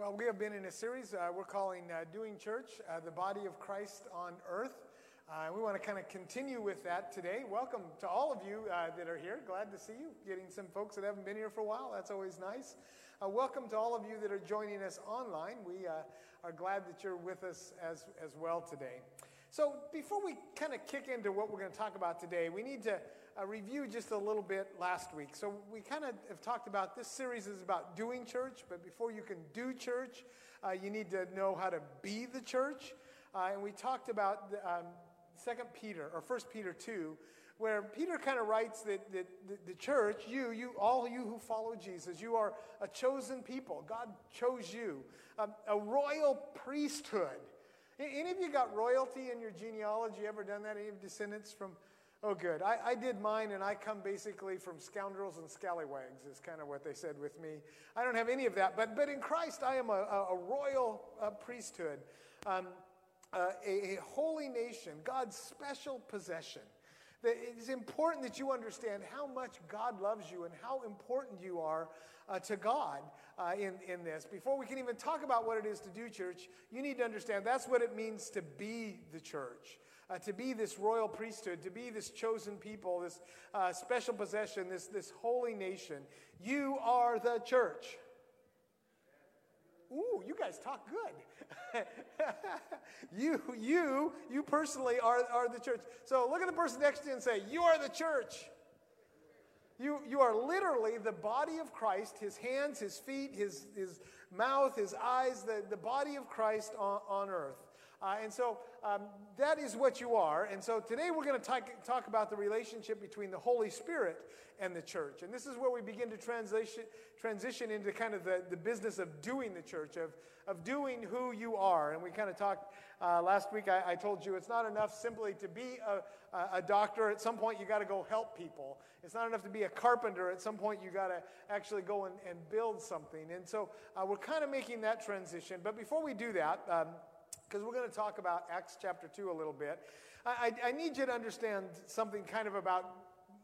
Well, we have been in a series uh, we're calling uh, Doing Church, uh, the body of Christ on earth. Uh, we want to kind of continue with that today. Welcome to all of you uh, that are here. Glad to see you. Getting some folks that haven't been here for a while. That's always nice. Uh, welcome to all of you that are joining us online. We are glad that you're with us as, as well today. So, before we kind of kick into what we're going to talk about today, we need to uh, review just a little bit last week. So, we kind of have talked about this series is about doing church, but before you can do church, uh, you need to know how to be the church. Uh, and we talked about um, 2 Peter, or 1 Peter 2, where Peter kind of writes that, that, that, the church, you, you, all you who follow Jesus, you are a chosen people. God chose you, um, a royal priesthood. Any of you got royalty in your genealogy? Ever done that? Any of descendants from Oh, good. I, I, did mine, and I come basically from scoundrels and scallywags, is kind of what they said with me. I don't have any of that, but, but in Christ, I am a, a, royal uh, priesthood, um, uh, a, a holy nation, God's special possession. It's important that you understand how much God loves you and how important you are uh, to God uh, in, in this. Before we can even talk about what it is to do church, you need to understand that's what it means to be the church uh, to be this royal priesthood, to be this chosen people, this uh, special possession, this, this holy nation. You are the church. Ooh, you guys talk good. you, you, you personally are, are the church. So look at the person next to you and say, You are the church. You, you are literally the body of Christ, his hands, his feet, his, his mouth, his eyes, the, the body of Christ on, on earth. Uh, and so um, that is what you are. And so today we're going to talk, talk about the relationship between the Holy Spirit and the church. And this is where we begin to transition, transition into kind of the, the business of doing the church, of, of doing who you are. And we kind of talked uh, last week, I, I, told you it's not enough simply to be a, a doctor. At some point, you got to go help people. It's not enough to be a carpenter. At some point, you got to actually go and, and build something. And so uh, we're kind of making that transition. But before we do that, um, because we're going to talk about Acts chapter 2 a little bit. I, I, need you to understand something kind of about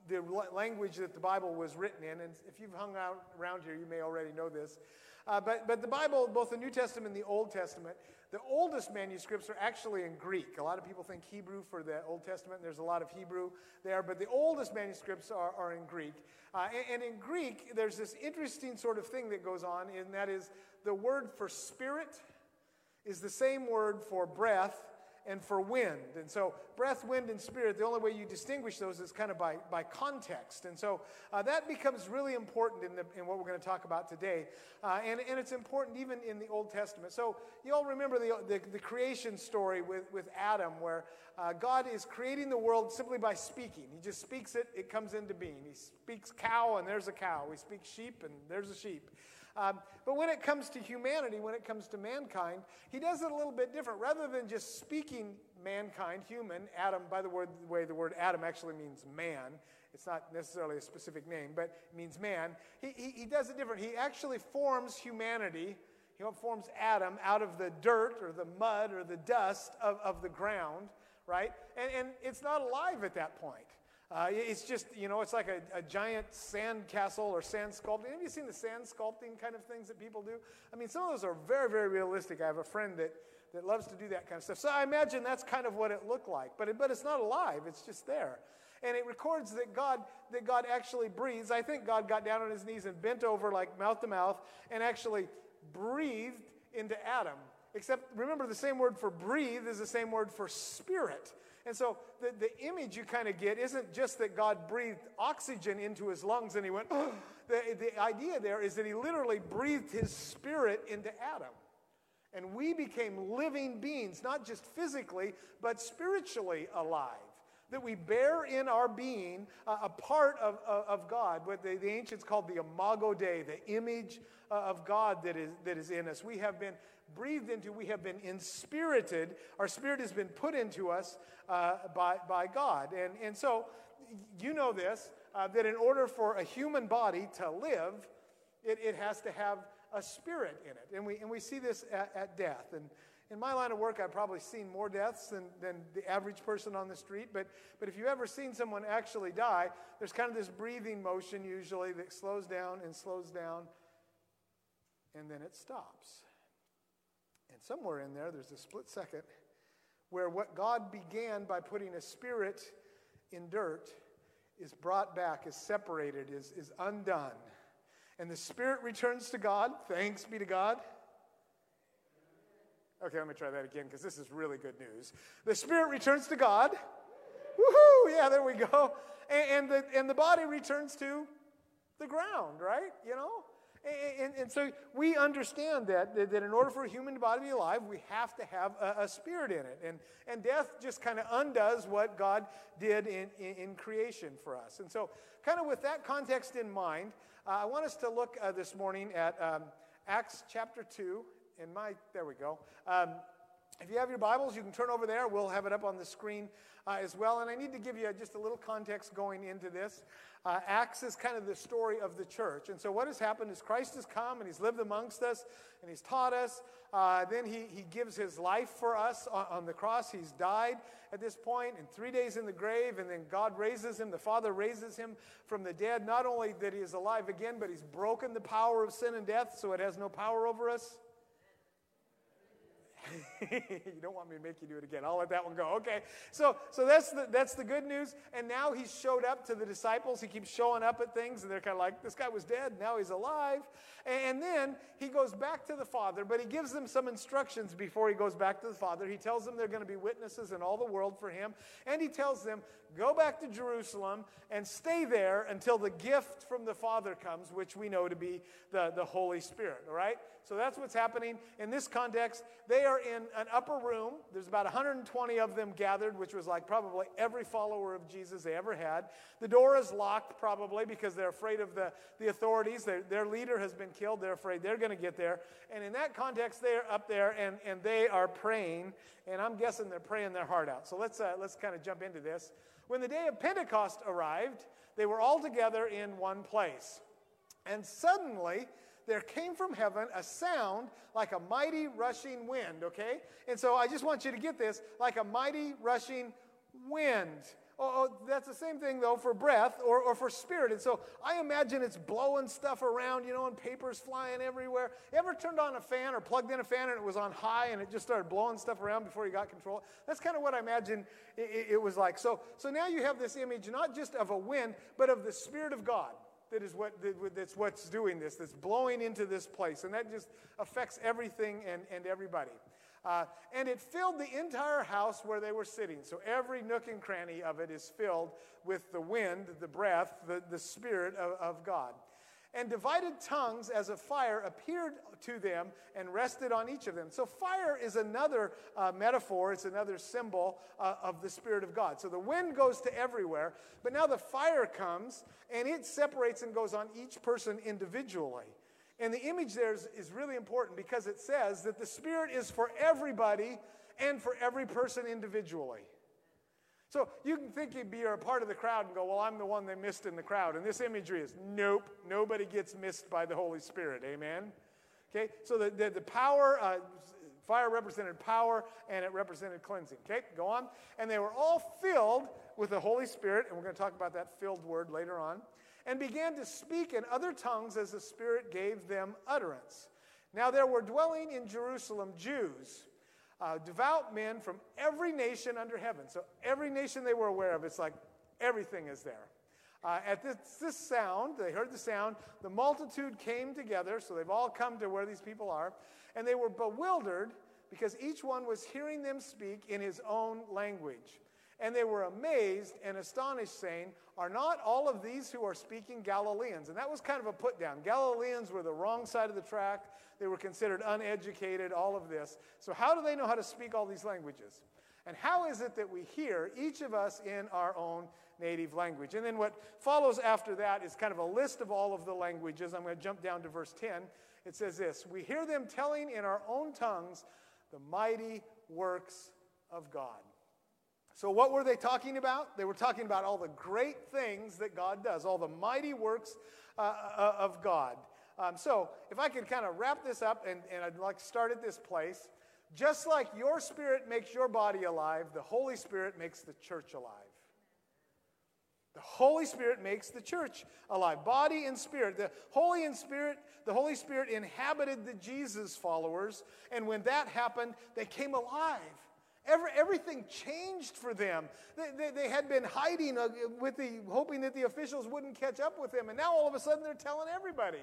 the language that the Bible was written in. And if you've hung out around here, you may already know this. Uh, but, but the Bible, both the New Testament and the Old Testament, the oldest manuscripts are actually in Greek. A lot of people think Hebrew for the Old Testament. There's a lot of Hebrew there, but the oldest manuscripts are, are in Greek. Uh, and, and in Greek, there's this interesting sort of thing that goes on, and that is the word for spirit is the same word for breath and for wind. And so, breath, wind, and spirit, the only way you distinguish those is kind of by, by context. And so, uh, that becomes really important in, the, in what we're going to talk about today. Uh, and, and it's important even in the Old Testament. So, you all remember the, the, the creation story with, with Adam, where uh, God is creating the world simply by speaking. He just speaks it, it comes into being. He speaks cow, and there's a cow. He speaks sheep, and there's a sheep. Um, but when it comes to humanity, when it comes to mankind, he does it a little bit different. Rather than just speaking mankind, human, Adam, by the, the way the word Adam actually means man, it's not necessarily a specific name, but it means man. He, he, he does it different. He actually forms humanity, he forms Adam out of the dirt or the mud or the dust of, of the ground, right? And, and it's not alive at that point. Uh, it's just, you know, it's like a, a giant sand castle or sand sculpting. Have you seen the sand sculpting kind of things that people do? I mean, some of those are very, very realistic. I have a friend that, that loves to do that kind of stuff. So I imagine that's kind of what it looked like. But, it, but it's not alive, it's just there. And it records that God, that God actually breathes. I think God got down on his knees and bent over like mouth to mouth and actually breathed into Adam. Except remember, the same word for breathe is the same word for spirit. And so the, the image you kind of get isn't just that God breathed oxygen into his lungs and he went, oh. the, the idea there is that he literally breathed his spirit into Adam. And we became living beings, not just physically, but spiritually alive. That we bear in our being a part of, of, of God, what the, the, ancients called the imago Dei, the image uh, of God that is, that is in us. We have been breathed into, we have been inspirited. Our spirit has been put into us uh, by, by God. And, and so, you know this uh, that in order for a human body to live, it, it has to have a spirit in it. And we, and we see this at, at death. And in my line of work, I've probably seen more deaths than, than the average person on the street. But, but if you've ever seen someone actually die, there's kind of this breathing motion usually that slows down and slows down, and then it stops. And somewhere in there, there's a split second where what God began by putting a spirit in dirt is brought back, is separated, is, is undone. And the spirit returns to God. Thanks be to God. Okay, let me try that again because this is really good news. The spirit returns to God. Woohoo! Yeah, there we go. And, and, the, and the body returns to the ground, right? You know? And, and, so we understand that, that in order for a human body to be alive, we have to have a, a spirit in it. And, and death just kind of undoes what God did in, in, in, creation for us. And so, kind of with that context in mind, uh, I want us to look uh, this morning at um, Acts chapter 2. In my, there we go. Um, if you have your Bibles, you can turn over there. We'll have it up on the screen uh, as well. And I need to give you just a little context going into this. Uh, Acts is kind of the story of the church. And so, what has happened is Christ has come and he's lived amongst us and he's taught us. Uh, then he, he gives his life for us on, on, the cross. He's died at this point, and three days in the grave, and then God raises him. The Father raises him from the dead. Not only that he is alive again, but he's broken the power of sin and death, so it has no power over us. you don't want me to make you do it again. I'll let that one go. Okay. So, so that's, the, that's the good news. And now he's showed up to the disciples. He keeps showing up at things, and they're kind of like, this guy was dead. Now he's alive. And, and then he goes back to the Father, but he gives them some instructions before he goes back to the Father. He tells them they're going to be witnesses in all the world for him. And he tells them, go back to Jerusalem and stay there until the gift from the Father comes, which we know to be the, the Holy Spirit. All right? So that's what's happening in this context. They are in an upper room. There's about 120 of them gathered, which was like probably every follower of Jesus they ever had. The door is locked, probably because they're afraid of the, the authorities. Their, their leader has been killed. They're afraid they're going to get there. And in that context, they're up there and, and they are praying. And I'm guessing they're praying their heart out. So let's, uh, let's kind of jump into this. When the day of Pentecost arrived, they were all together in one place. And suddenly, there came from heaven a sound like a mighty rushing wind, okay? And so I just want you to get this like a mighty rushing wind. Oh, oh, that's the same thing, though, for breath or, or for spirit. And so I imagine it's blowing stuff around, you know, and papers flying everywhere. You ever turned on a fan or plugged in a fan and it was on high and it just started blowing stuff around before you got control? That's kind of what I imagine it, it, it was like. So, so now you have this image not just of a wind, but of the Spirit of God that is what that's what's doing this that's blowing into this place. And that just affects everything and, and everybody. Uh, and it filled the entire house where they were sitting. So every nook and cranny of it is filled with the wind the breath the, the spirit of, of god and divided tongues as a fire appeared to them and rested on each of them. So, fire is another uh, metaphor, it's another symbol uh, of the Spirit of God. So, the wind goes to everywhere, but now the fire comes and it separates and goes on each person individually. And the image there is, is really important because it says that the Spirit is for everybody and for every person individually. So you can think you're a part of the crowd and go, Well, I'm the one they missed in the crowd. And this imagery is nope, nobody gets missed by the Holy Spirit. Amen? Okay, so the, the, the power, uh, fire represented power and it represented cleansing. Okay, go on. And they were all filled with the Holy Spirit, and we're going to talk about that filled word later on, and began to speak in other tongues as the Spirit gave them utterance. Now there were dwelling in Jerusalem Jews uh, devout men from every nation under heaven. So every nation they were aware of, it's like everything is there. Uh, at this, this sound, they heard the sound, the multitude came together, so they've all come to where these people are, and they were bewildered because each one was hearing them speak in his own language. And they were amazed and astonished, saying, Are not all of these who are speaking Galileans? And that was kind of a put down. Galileans were the wrong side of the track. They were considered uneducated, all of this. So, how do they know how to speak all these languages? And how is it that we hear, each of us, in our own native language? And then what follows after that is kind of a list of all of the languages. I'm going to jump down to verse 10. It says this We hear them telling in our own tongues the mighty works of God. So, what were they talking about? They were talking about all the great things that God does, all the mighty works uh, uh of God. Um, so, if I could kind of wrap this up, and, and I'd like to start at this place. Just like your spirit makes your body alive, the Holy Spirit makes the church alive. The Holy Spirit makes the church alive, body and spirit. The Holy and Spirit, the Holy Spirit inhabited the Jesus followers, and when that happened, they came alive. Every, everything changed for them. They, they, they had been hiding uh, with the hoping that the officials wouldn't catch up with them, and now all of a sudden they're telling everybody.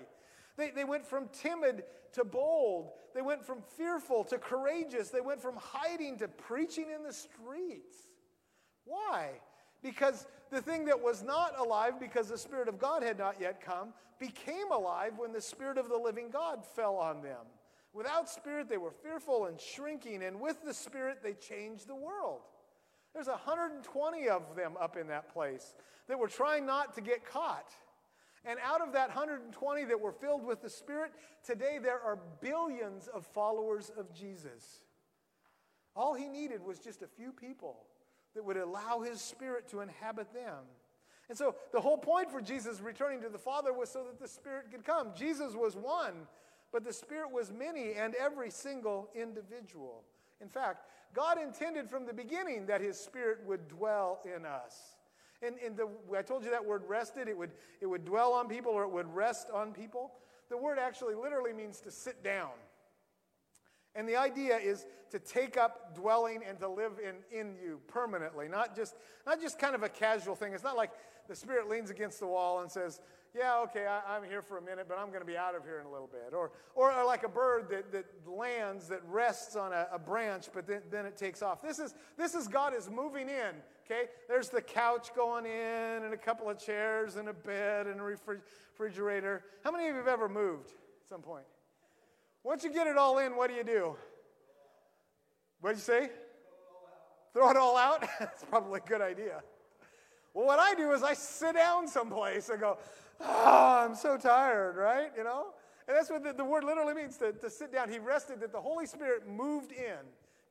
They, they went from timid to bold. They went from fearful to courageous. They went from hiding to preaching in the streets. Why? Because the thing that was not alive because the Spirit of God had not yet come became alive when the Spirit of the living God fell on them. Without Spirit, they were fearful and shrinking, and with the Spirit, they changed the world. There's 120 of them up in that place that were trying not to get caught. And out of that 120 that were filled with the Spirit, today there are billions of followers of Jesus. All he needed was just a few people that would allow his Spirit to inhabit them. And so the whole point for Jesus returning to the Father was so that the Spirit could come. Jesus was one, but the Spirit was many and every single individual. In fact, God intended from the beginning that his Spirit would dwell in us. And, and the, I told you that word rested, it would, it would dwell on people or it would rest on people. The word actually literally means to sit down. And the idea is to take up dwelling and to live in, in you permanently, not just, not just kind of a casual thing. It's not like the Spirit leans against the wall and says, yeah, okay, I, am here for a minute, but I'm going to be out of here in a little bit. Or, or, like a bird that, that lands, that rests on a, a branch, but then, then it takes off. This is, this is God is moving in, okay? There's the couch going in, and a couple of chairs, and a bed, and a refrigerator. How many of you have ever moved at some point? Once you get it all in, what do you do? What did you say? Throw it all out? That's probably a good idea. Well, what I do is I sit down someplace and go, oh, I'm so tired, right? You know? And that's what the, the word literally means to, to sit down. He rested, that the Holy Spirit moved in.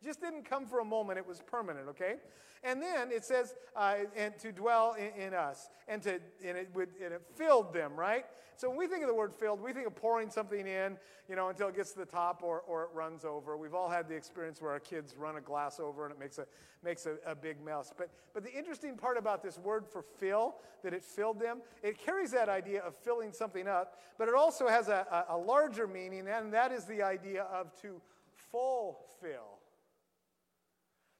Just didn't come for a moment, it was permanent, okay? And then it says, uh, and to dwell in, in, us, and, to, and, it would, and it filled them, right? So when we think of the word filled, we think of pouring something in, you know, until it gets to the top or, or it runs over. We've all had the experience where our kids run a glass over and it makes a, makes a, a big mess. But, but the interesting part about this word for fill, that it filled them, it carries that idea of filling something up, but it also has a, a, a larger meaning, and that is the idea of to fulfill.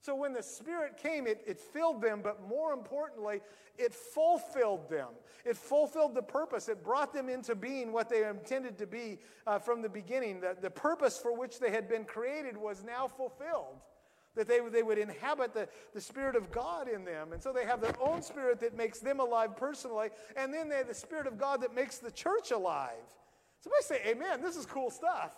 So when the Spirit came, it, it filled them, but more importantly, it fulfilled them. It fulfilled the purpose. It brought them into being what they intended to be uh, from the beginning. The, the purpose for which they had been created was now fulfilled. That they, they would inhabit the, the Spirit of God in them. And so they have their own Spirit that makes them alive personally, and then they have the Spirit of God that makes the church alive. Somebody say, Amen. This is cool stuff.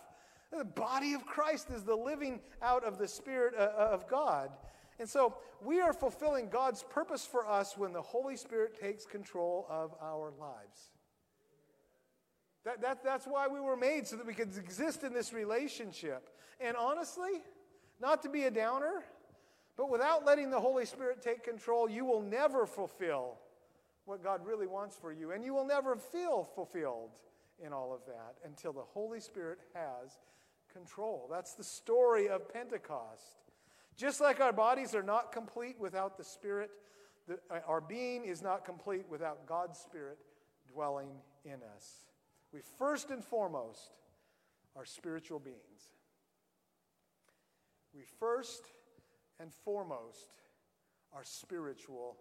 The body of Christ is the living out of the Spirit uh, uh, of God. And so we are fulfilling God's purpose for us when the Holy Spirit takes control of our lives. That, that, that's why we were made, so that we could exist in this relationship. And honestly, not to be a downer, but without letting the Holy Spirit take control, you will never fulfill what God really wants for you. And you will never feel fulfilled in all of that until the Holy Spirit has control. That's the story of Pentecost. Just like our bodies are not complete without the Spirit, the, uh, our being is not complete without God's Spirit dwelling in us. We first and foremost are spiritual beings. We first and foremost are spiritual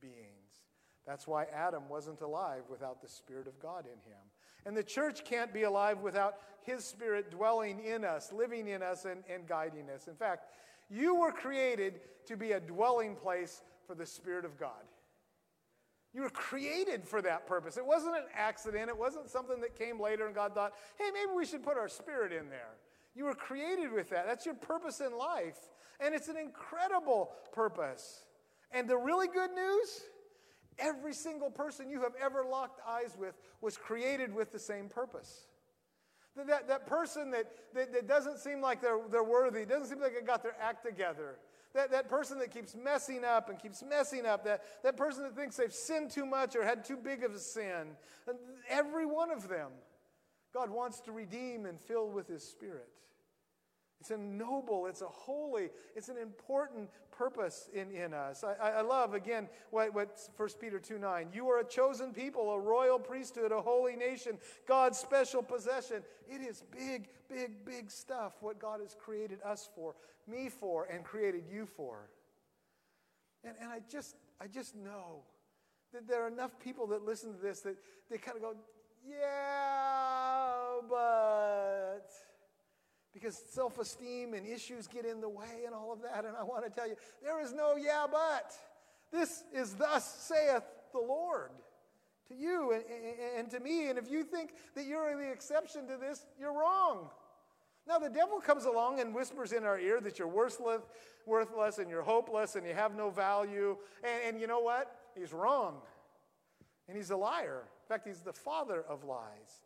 beings. That's why Adam wasn't alive without the Spirit of God in him. And the church can't be alive without His Spirit dwelling in us, living in us, and, and guiding us. In fact, you were created to be a dwelling place for the Spirit of God. You were created for that purpose. It wasn't an accident. It wasn't something that came later and God thought, hey, maybe we should put our spirit in there. You were created with that. That's your purpose in life. And it's an incredible purpose. And the really good news Every single person you have ever locked eyes with was created with the same purpose. That, that person that, that, that doesn't seem like they're, they're worthy, doesn't seem like they got their act together. That, that person that keeps messing up and keeps messing up, that, that person that thinks they've sinned too much or had too big of a sin, every one of them, God wants to redeem and fill with His Spirit. It's a noble, it's a holy, it's an important purpose in, in us. I, I love, again, what, what 1 Peter 2 9. You are a chosen people, a royal priesthood, a holy nation, God's special possession. It is big, big, big stuff what God has created us for, me for, and created you for. And, and I, just, I just know that there are enough people that listen to this that they kind of go, yeah, but because self esteem and issues get in the way and all of that. And I want to tell you, there is no yeah, but. This is thus saith the Lord to you and, and, and, to me. And if you think that you're the exception to this, you're wrong. Now, the devil comes along and whispers in our ear that you're worthless, worthless and you're hopeless and you have no value. And, and you know what? He's wrong. And he's a liar. In fact, he's the father of lies.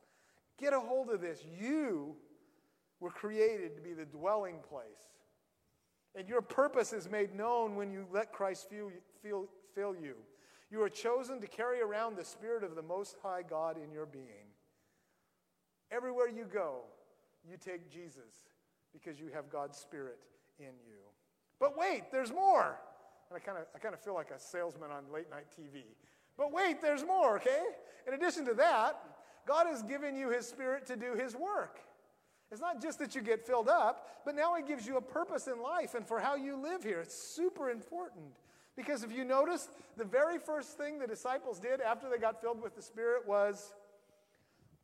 Get a hold of this. You were created to be the dwelling place. And your purpose is made known when you let Christ feel, feel, fill you. You are chosen to carry around the Spirit of the Most High God in your being. Everywhere you go, you take Jesus because you have God's Spirit in you. But wait, there's more. And I kind of I kind of feel like a salesman on late night TV. But wait, there's more, okay? In addition to that, God has given you his spirit to do his work. It's not just that you get filled up, but now it gives you a purpose in life and for how you live here. It's super important. Because if you notice, the very first thing the disciples did after they got filled with the Spirit was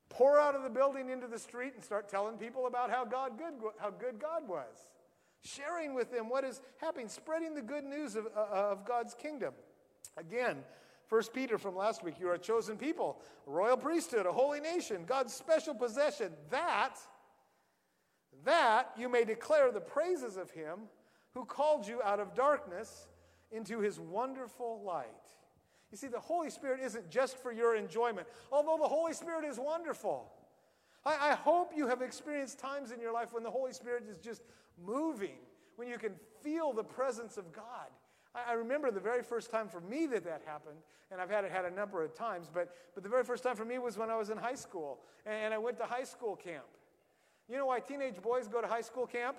pour out of the building into the street and start telling people about how, God good, how good God was. Sharing with them what is happening, spreading the good news of, uh, of God's kingdom. Again, 1 Peter from last week, you are a chosen people, a royal priesthood, a holy nation, God's special possession. That that you may declare the praises of him who called you out of darkness into his wonderful light. You see, the Holy Spirit isn't just for your enjoyment, although the Holy Spirit is wonderful. I, I, hope you have experienced times in your life when the Holy Spirit is just moving, when you can feel the presence of God. I, I remember the very first time for me that that happened, and I've had it had a number of times, but, but the very first time for me was when I was in high school, and, and I went to high school camp. You know why teenage boys go to high school camp?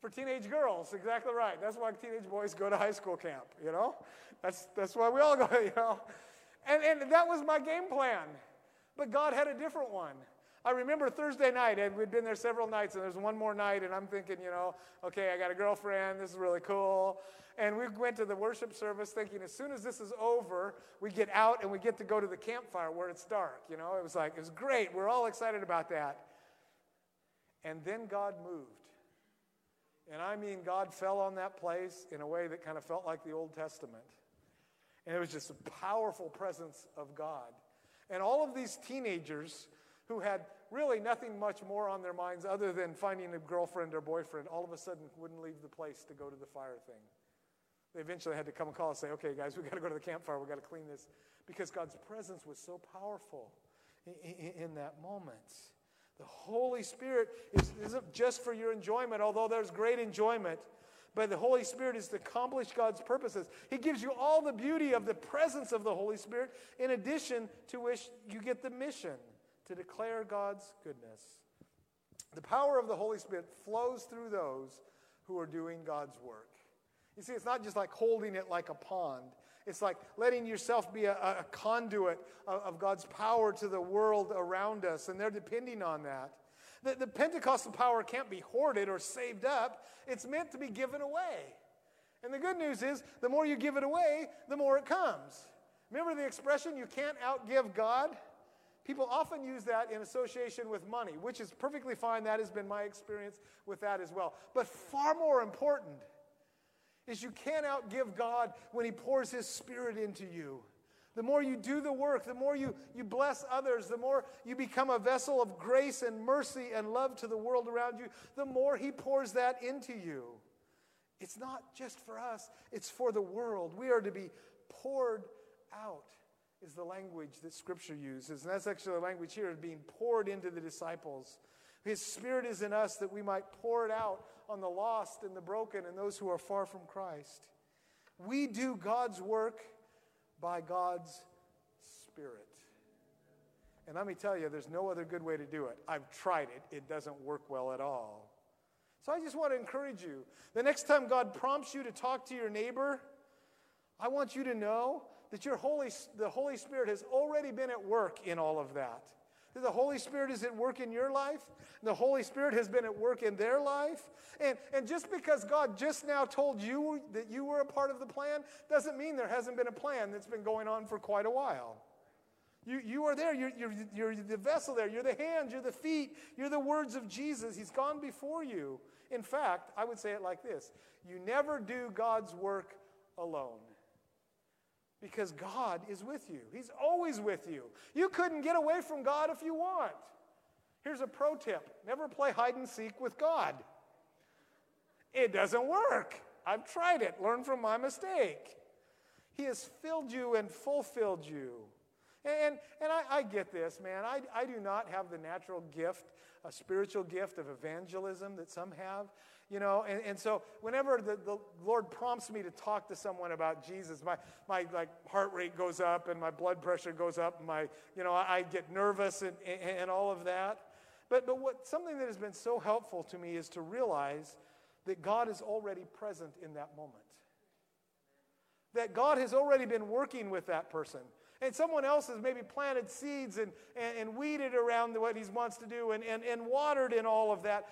For teenage girls, exactly right. That's why teenage boys go to high school camp, you know? That's, that's why we all go, you know? And, and that was my game plan. But God had a different one. I remember Thursday night, and we'd been there several nights, and there's one more night, and I'm thinking, you know, okay, I got a girlfriend, this is really cool. And we went to the worship service thinking as soon as this is over, we get out and we get to go to the campfire where it's dark. You know, it was like, it was great. We're all excited about that. And then God moved. And I mean, God fell on that place in a way that kind of felt like the Old Testament. And it was just a powerful presence of God. And all of these teenagers who had really nothing much more on their minds other than finding a girlfriend or boyfriend, all of a sudden wouldn't leave the place to go to the fire thing. They eventually had to come and call and say, okay, guys, we've got to go to the campfire. We've got to clean this. Because God's presence was so powerful in, in, in that moment. The Holy Spirit is, isn't just for your enjoyment, although there's great enjoyment. But the Holy Spirit is to accomplish God's purposes. He gives you all the beauty of the presence of the Holy Spirit, in addition to which you get the mission to declare God's goodness. The power of the Holy Spirit flows through those who are doing God's work. You see, it's not just like holding it like a pond. It's like letting yourself be a, a conduit of, of, God's power to the world around us, and they're depending on that. The, the Pentecostal power can't be hoarded or saved up, it's meant to be given away. And the good news is, the more you give it away, the more it comes. Remember the expression, you can't outgive God? People often use that in association with money, which is perfectly fine. That has been my experience with that as well. But far more important is you can't outgive God when He pours His Spirit into you. The more you do the work, the more you, you bless others, the more you become a vessel of grace and mercy and love to the world around you, the more He pours that into you. It's not just for us, it's for the world. We are to be poured out, is the language that Scripture uses. And that's actually the language here, of being poured into the disciples. His Spirit is in us that we might pour it out on the lost and the broken and those who are far from Christ. We do God's work by God's Spirit. And let me tell you, there's no other good way to do it. I've tried it, it doesn't work well at all. So I just want to encourage you. The next time God prompts you to talk to your neighbor, I want you to know that your Holy, the Holy Spirit has already been at work in all of that. The Holy Spirit is at work in your life. The Holy Spirit has been at work in their life. And, and just because God just now told you that you were a part of the plan doesn't mean there hasn't been a plan that's been going on for quite a while. You, you are there. You're, you're, you're the vessel there. You're the hands. You're the feet. You're the words of Jesus. He's gone before you. In fact, I would say it like this You never do God's work alone because God is with you. He's always with you. You couldn't get away from God if you want. Here's a pro tip never play hide and seek with God. It doesn't work. I've tried it. Learn from my mistake. He has filled you and fulfilled you. And, and I, I get this, man. I, I do not have the natural gift, a spiritual gift of evangelism that some have. You know, and, and so whenever the, the Lord prompts me to talk to someone about Jesus, my, my like heart rate goes up and my blood pressure goes up and my, you know, I, I get nervous and, and, and all of that. But, but what, something that has been so helpful to me is to realize that God is already present in that moment. That God has already been working with that person. And someone else has maybe planted seeds and, and, and weeded around what he wants to do and, and, and watered in all of that.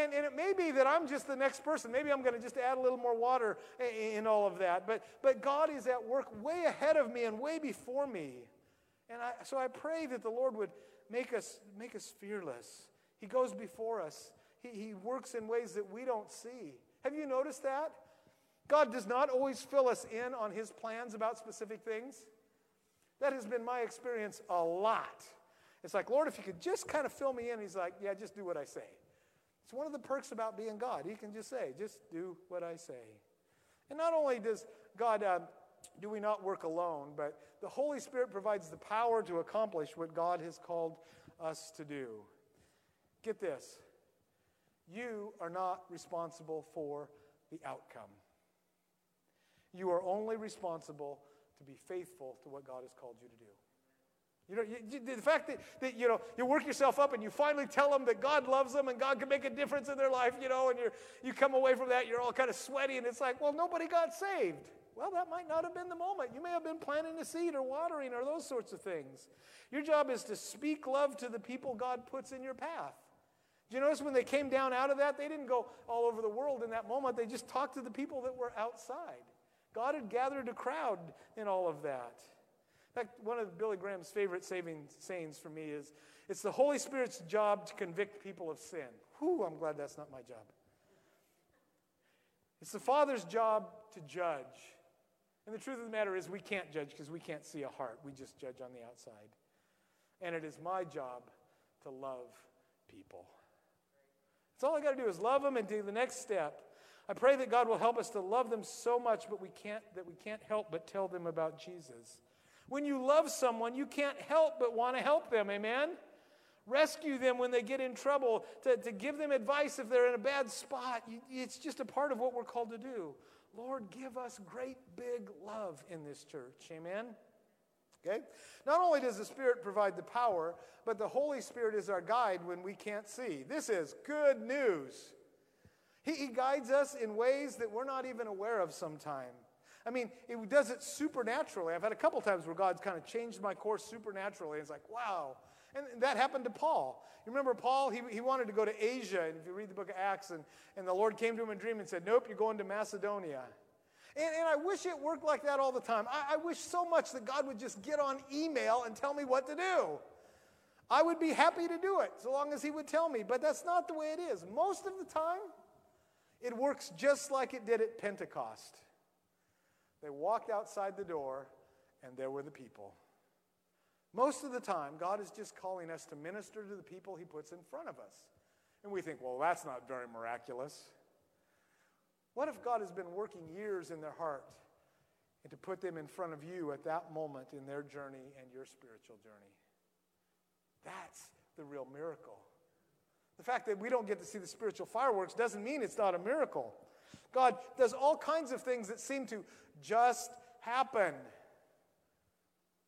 And, and it may be that I'm just the next person. Maybe I'm going to just add a little more water in all of that. But, but God is at work way ahead of me and way before me. And I, so I pray that the Lord would make us, make us fearless. He goes before us, he, he works in ways that we don't see. Have you noticed that? God does not always fill us in on his plans about specific things. That has been my experience a lot. It's like, Lord, if you could just kind of fill me in, He's like, yeah, just do what I say. It's one of the perks about being God. He can just say, just do what I say. And not only does God, uh, do we not work alone, but the Holy Spirit provides the power to accomplish what God has called us to do. Get this you are not responsible for the outcome. You are only responsible to be faithful to what God has called you to do. You know, you, the fact that, that, you know, you work yourself up and you finally tell them that God loves them and God can make a difference in their life, you know, and you you come away from that, you're all kind of sweaty, and it's like, well, nobody got saved. Well, that might not have been the moment. You may have been planting a seed or watering or those sorts of things. Your job is to speak love to the people God puts in your path. Do you notice when they came down out of that, they didn't go all over the world in that moment. They just talked to the people that were outside. God had gathered a crowd in all of that. In fact, one of Billy Graham's favorite saving sayings for me is it's the Holy Spirit's job to convict people of sin. Whew, I'm glad that's not my job. It's the Father's job to judge. And the truth of the matter is, we can't judge because we can't see a heart. We just judge on the outside. And it is my job to love people. That's all I got to do is love them and do the next step. I pray that God will help us to love them so much but we can't, that we can't help but tell them about Jesus. When you love someone, you can't help but want to help them, amen? Rescue them when they get in trouble, to, to give them advice if they're in a bad spot. You, it's just a part of what we're called to do. Lord, give us great big love in this church, amen? Okay? Not only does the Spirit provide the power, but the Holy Spirit is our guide when we can't see. This is good news. He, he guides us in ways that we're not even aware of sometime. I mean, he does it supernaturally. I've had a couple times where God's kind of changed my course supernaturally. It's like, wow. And that happened to Paul. You remember Paul? He, he wanted to go to Asia. And if you read the book of Acts, and, and the Lord came to him in a dream and said, Nope, you're going to Macedonia. And, and I wish it worked like that all the time. I, I wish so much that God would just get on email and tell me what to do. I would be happy to do it so long as He would tell me. But that's not the way it is. Most of the time, it works just like it did at Pentecost. They walked outside the door, and there were the people. Most of the time, God is just calling us to minister to the people He puts in front of us. And we think, well, that's not very miraculous. What if God has been working years in their heart and to put them in front of you at that moment in their journey and your spiritual journey? That's the real miracle. The fact that we don't get to see the spiritual fireworks doesn't mean it's not a miracle. God does all kinds of things that seem to just happen.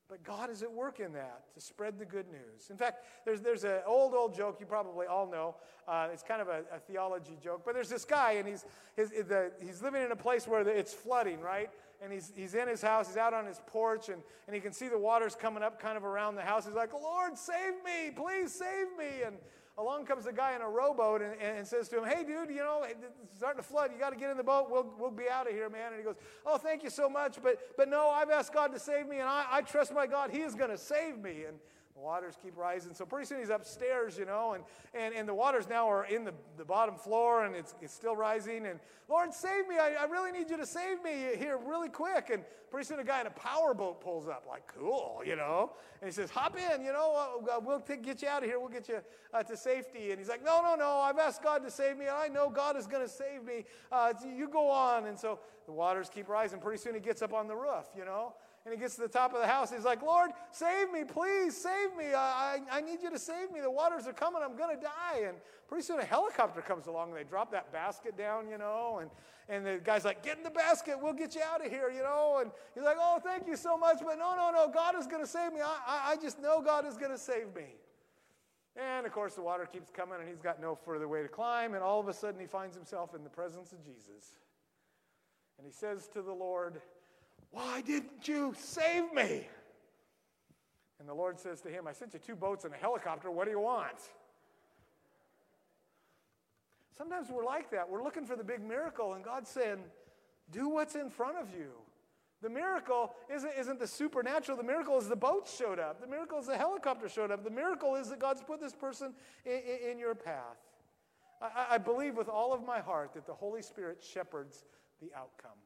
But God is at work in that to spread the good news. In fact, there's, there's an old, old joke you probably all know. Uh, it's kind of a, a, theology joke. But there's this guy, and he's, his, the, he's living in a place where it's flooding, right? And he's, he's in his house, he's out on his porch, and, and he can see the waters coming up kind of around the house. He's like, Lord, save me, please save me. And along comes a guy in a rowboat and, and says to him, Hey, dude, you know, it's starting to flood. You got to get in the boat. We'll, we'll be out of here, man. And he goes, Oh, thank you so much. But, but no, I've asked God to save me, and I, I trust my God. He is going to save me. And the waters keep rising. So pretty soon he's upstairs, you know, and, and, and the waters now are in the, the bottom floor and it's, it's still rising. And Lord, save me. I, I really need you to save me here really quick. And pretty soon a guy in a powerboat pulls up, like, cool, you know. And he says, hop in, you know, uh, we'll t- get you out of here. We'll get you uh, to safety. And he's like, no, no, no. I've asked God to save me. And I know God is going to save me. Uh, you go on. And so the waters keep rising. Pretty soon he gets up on the roof, you know and he gets to the top of the house. He's like, Lord, save me, please, save me. I, I, I need you to save me. The waters are coming. I'm going to die. And pretty soon a helicopter comes along and they drop that basket down, you know, and, and the guy's like, Get in the basket. We'll get you out of here, you know. And he's like, Oh, thank you so much. But no, no, no. God is going to save me. I, I, I just know God is going to save me. And of course, the water keeps coming and he's got no further way to climb. And all of a sudden, he finds himself in the presence of Jesus. And he says to the Lord, why didn't you save me? And the Lord says to him, I sent you two boats and a helicopter. What do you want? Sometimes we're like that. We're looking for the big miracle, and God's saying, Do what's in front of you. The miracle isn't, isn't the supernatural. The miracle is the boats showed up. The miracle is the helicopter showed up. The miracle is that God's put this person in, in, in your path. I, I believe with all of my heart that the Holy Spirit shepherds the outcome.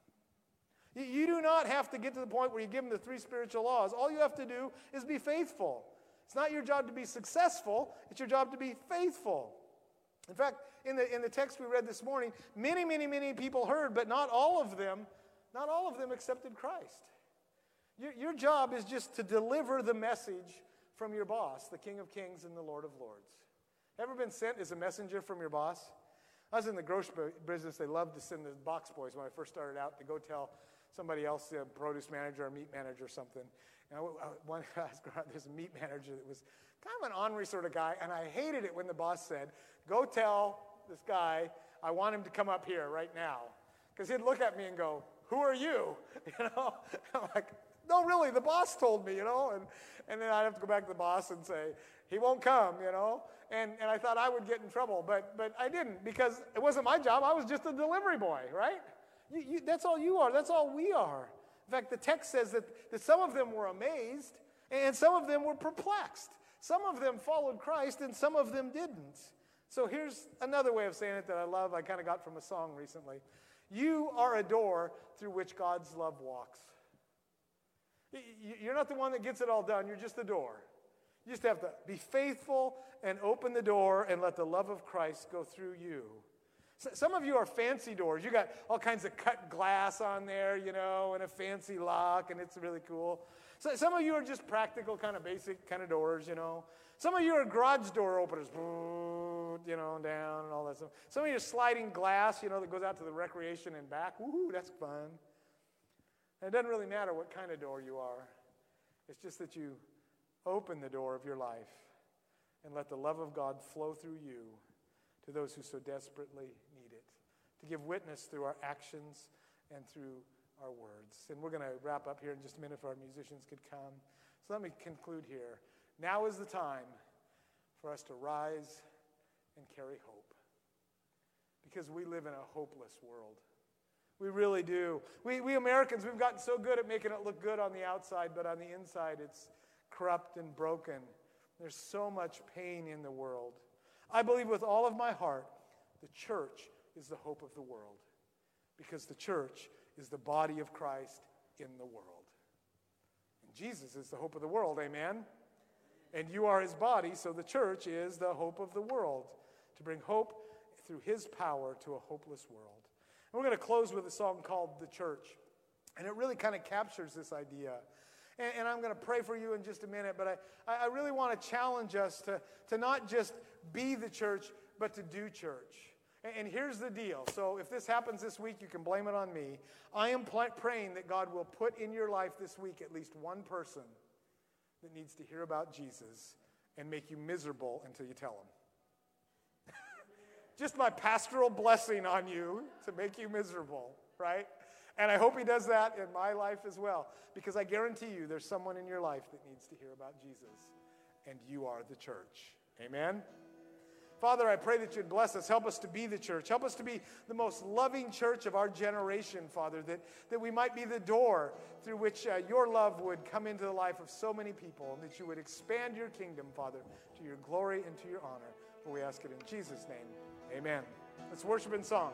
You do not have to get to the point where you give them the three spiritual laws. All you have to do is be faithful. It's not your job to be successful, it's your job to be faithful. In fact, in the, in the text we read this morning, many, many, many people heard, but not all of them, not all of them accepted Christ. Your, your job is just to deliver the message from your boss, the King of Kings and the Lord of Lords. Ever been sent as a messenger from your boss? I was in the grocery business. They loved to send the box boys when I first started out to go tell somebody else, a produce manager or meat manager or something. And I, I, one, there's a meat manager that was kind of an ornery sort of guy, and I hated it when the boss said, Go tell this guy I want him to come up here right now. Because he'd look at me and go, Who are you? You know? I'm like, No, really, the boss told me, you know? And, and then I'd have to go back to the boss and say, He won't come, you know? And, and I thought I would get in trouble, but, but I didn't because it wasn't my job. I was just a delivery boy, right? You, you, that's all you are. That's all we are. In fact, the text says that, that some of them were amazed and some of them were perplexed. Some of them followed Christ and some of them didn't. So here's another way of saying it that I love. I kind of got from a song recently. You are a door through which God's love walks. You're not the one that gets it all done, you're just the door. You just have to be faithful and open the door and let the love of Christ go through you. Some of you are fancy doors. You got all kinds of cut glass on there, you know, and a fancy lock, and it's really cool. So some of you are just practical, kind of basic kind of doors, you know. Some of you are garage door openers, you know, down and all that stuff. Some of you are sliding glass, you know, that goes out to the recreation and back. Woohoo, that's fun. And it doesn't really matter what kind of door you are. It's just that you open the door of your life and let the love of God flow through you to those who so desperately to give witness through our actions and through our words. And we're going to wrap up here in just a minute if our musicians could come. So let me conclude here. Now is the time for us to rise and carry hope because we live in a hopeless world. We really do. We, we Americans, we've gotten so good at making it look good on the outside, but on the inside, it's corrupt and broken. There's so much pain in the world. I believe with all of my heart, the church is the hope of the world because the church is the body of Christ in the world. And Jesus is the hope of the world, amen? And you are his body, so the church is the hope of the world to bring hope through his power to a hopeless world. And we're going to close with a song called The Church. And it really kind of captures this idea. And, and I'm going to pray for you in just a minute, but I, I really want to challenge us to, to not just be the church, but to do church. And here's the deal. So if this happens this week, you can blame it on me. I am pl- praying that God will put in your life this week at least one person that needs to hear about Jesus and make you miserable until you tell them. Just my pastoral blessing on you to make you miserable, right? And I hope he does that in my life as well, because I guarantee you there's someone in your life that needs to hear about Jesus, and you are the church. Amen? Father, I pray that you'd bless us. Help us to be the church. Help us to be the most loving church of our generation, Father, that, that we might be the door through which uh, your love would come into the life of so many people, and that you would expand your kingdom, Father, to your glory and to your honor. For we ask it in Jesus' name. Amen. Let's worship in song.